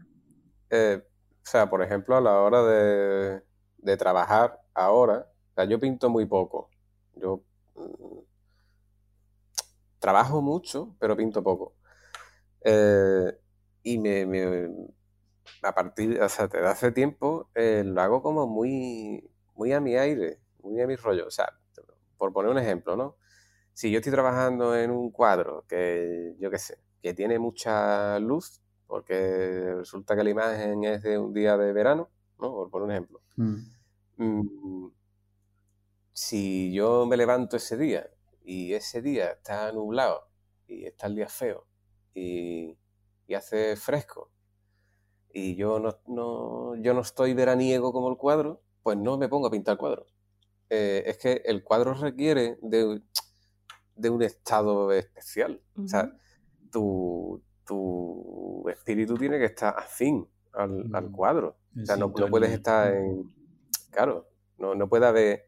eh, o sea, por ejemplo, a la hora de, de trabajar ahora, o sea, yo pinto muy poco. Yo mm, trabajo mucho, pero pinto poco. Eh, y me, a partir, o sea, desde hace tiempo eh, lo hago como muy, muy a mi aire, muy a mi rollo. O sea, por poner un ejemplo, ¿no? Si yo estoy trabajando en un cuadro que, yo qué sé, que tiene mucha luz, porque resulta que la imagen es de un día de verano, ¿no? Por poner un ejemplo. Mm. Mm, si yo me levanto ese día y ese día está nublado y está el día feo y, hace fresco y yo no, yo no estoy veraniego como el cuadro, pues no me pongo a pintar cuadro. Eh, es que el cuadro requiere de, un estado especial. O sea, tu, espíritu tiene que estar afín al, al cuadro. O sea, no, puedes estar en... Claro, no, no puede haber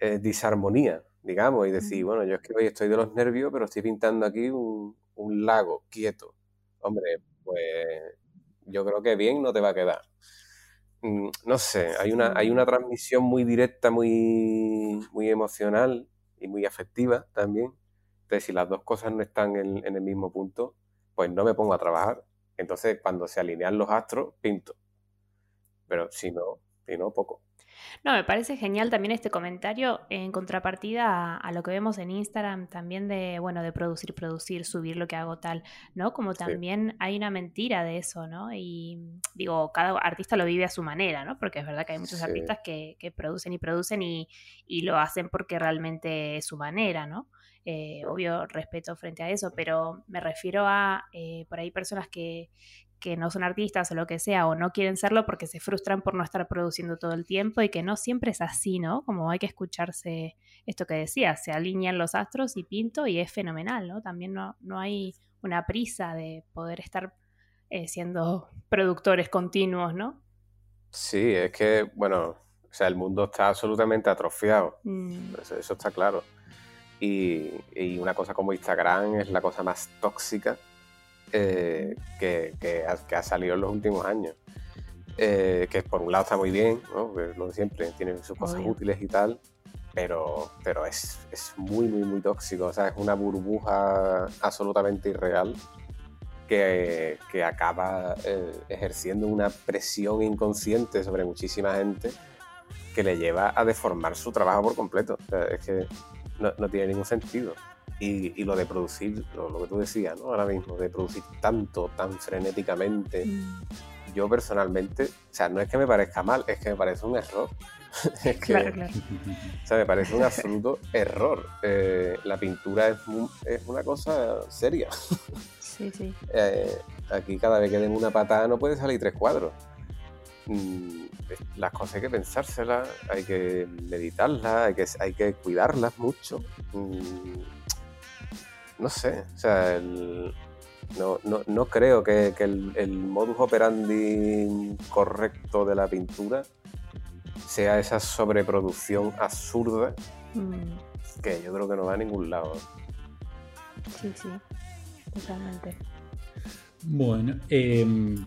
eh, disarmonía digamos, y decir, bueno, yo es que hoy estoy de los nervios, pero estoy pintando aquí un, lago quieto. Hombre, pues yo creo que bien no te va a quedar. Mm, no sé, hay una, hay una transmisión muy directa, muy, muy emocional y muy afectiva también. Entonces, si las dos cosas no están en, en el mismo punto, pues no me pongo a trabajar. Entonces, cuando se alinean los astros, pinto. Pero si no, si no, poco. No, me parece genial también este comentario en contrapartida a, lo que vemos en Instagram también de, bueno, de producir, producir, subir lo que hago tal, ¿no? Como también hay una mentira de eso, ¿no? Y digo, cada artista lo vive a su manera, ¿no? Porque es verdad que hay muchos artistas que, producen y producen y, y, lo hacen porque realmente es su manera, ¿no? Eh, obvio respeto frente a eso, pero me refiero a eh, por ahí personas que, que no son artistas o lo que sea, o no quieren serlo porque se frustran por no estar produciendo todo el tiempo y que no siempre es así, ¿no? Como hay que escucharse esto que decía, se alinean los astros y pinto y es fenomenal, ¿no? También no, no hay una prisa de poder estar eh, siendo productores continuos, ¿no? Sí, es que, bueno, o sea, el mundo está absolutamente atrofiado, mm. eso, está claro. Y, y una cosa como Instagram es la cosa más tóxica eh, que, que, ha, salido en los últimos años. Eh, que por un lado está muy bien, ¿no? lo de siempre, tiene sus cosas útiles y tal, pero, pero es, es, muy, muy, muy tóxico. O sea, es una burbuja absolutamente irreal que, que acaba eh, ejerciendo una presión inconsciente sobre muchísima gente que le lleva a deformar su trabajo por completo. O sea, es que no, no tiene ningún sentido. Y, lo de producir, lo, que tú decías, ¿no? Ahora mismo, de producir tanto, tan frenéticamente, mm. yo personalmente, o sea, no es que me parezca mal, es que me parece un error. es que, claro, claro. O sea, me parece un absoluto error. Eh, la pintura es, es, una cosa seria. sí, sí. Eh, aquí cada vez que den una patada no puede salir tres cuadros. Mm, las cosas hay que pensárselas, hay que meditarlas, hay que, hay que cuidarlas mucho. Mm, no sé, o sea, no, creo que, el, modus operandi correcto de la pintura sea esa sobreproducción absurda mm. que yo creo que no va a ningún lado. Sí, sí, totalmente. Bueno, em,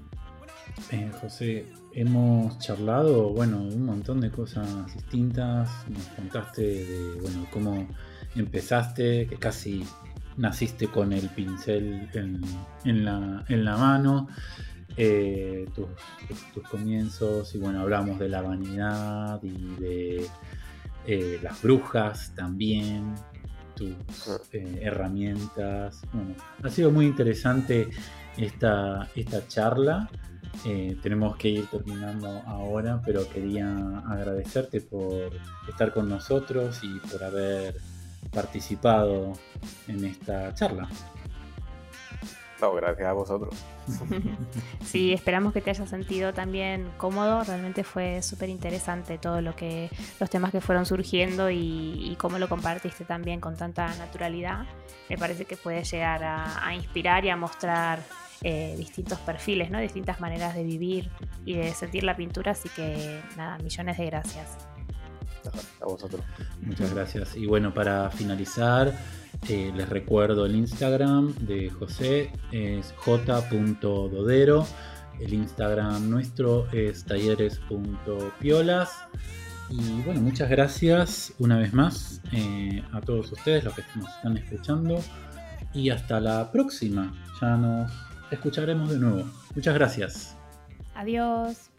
eh, José, hemos charlado, bueno, un montón de cosas distintas. Nos contaste de, bueno, cómo empezaste, que casi naciste con el pincel en, la, mano, eh, tus, comienzos, y bueno, hablamos de la vanidad y de eh, las brujas también, tus eh, herramientas. Bueno, ha sido muy interesante esta, esta charla. tenemos que ir terminando ahora, pero quería agradecerte por estar con nosotros y por haber participado en esta charla. No, gracias a vosotros. sí, esperamos que te hayas sentido también cómodo. Realmente fue súper interesante todo lo que, los temas que fueron surgiendo y, cómo lo compartiste también con tanta naturalidad. Me parece que puede llegar a, inspirar y a mostrar eh, distintos perfiles, ¿no? distintas maneras de vivir y de sentir la pintura. Así que nada, millones de gracias. A vosotros. Muchas gracias. Y bueno, para finalizar, eh, les recuerdo el Instagram de José, es j.dodero. El Instagram nuestro es talleres.piolas. Y bueno, muchas gracias una vez más eh, a todos ustedes, los que nos están escuchando. Y hasta la próxima. Ya nos escucharemos de nuevo. Muchas gracias. Adiós.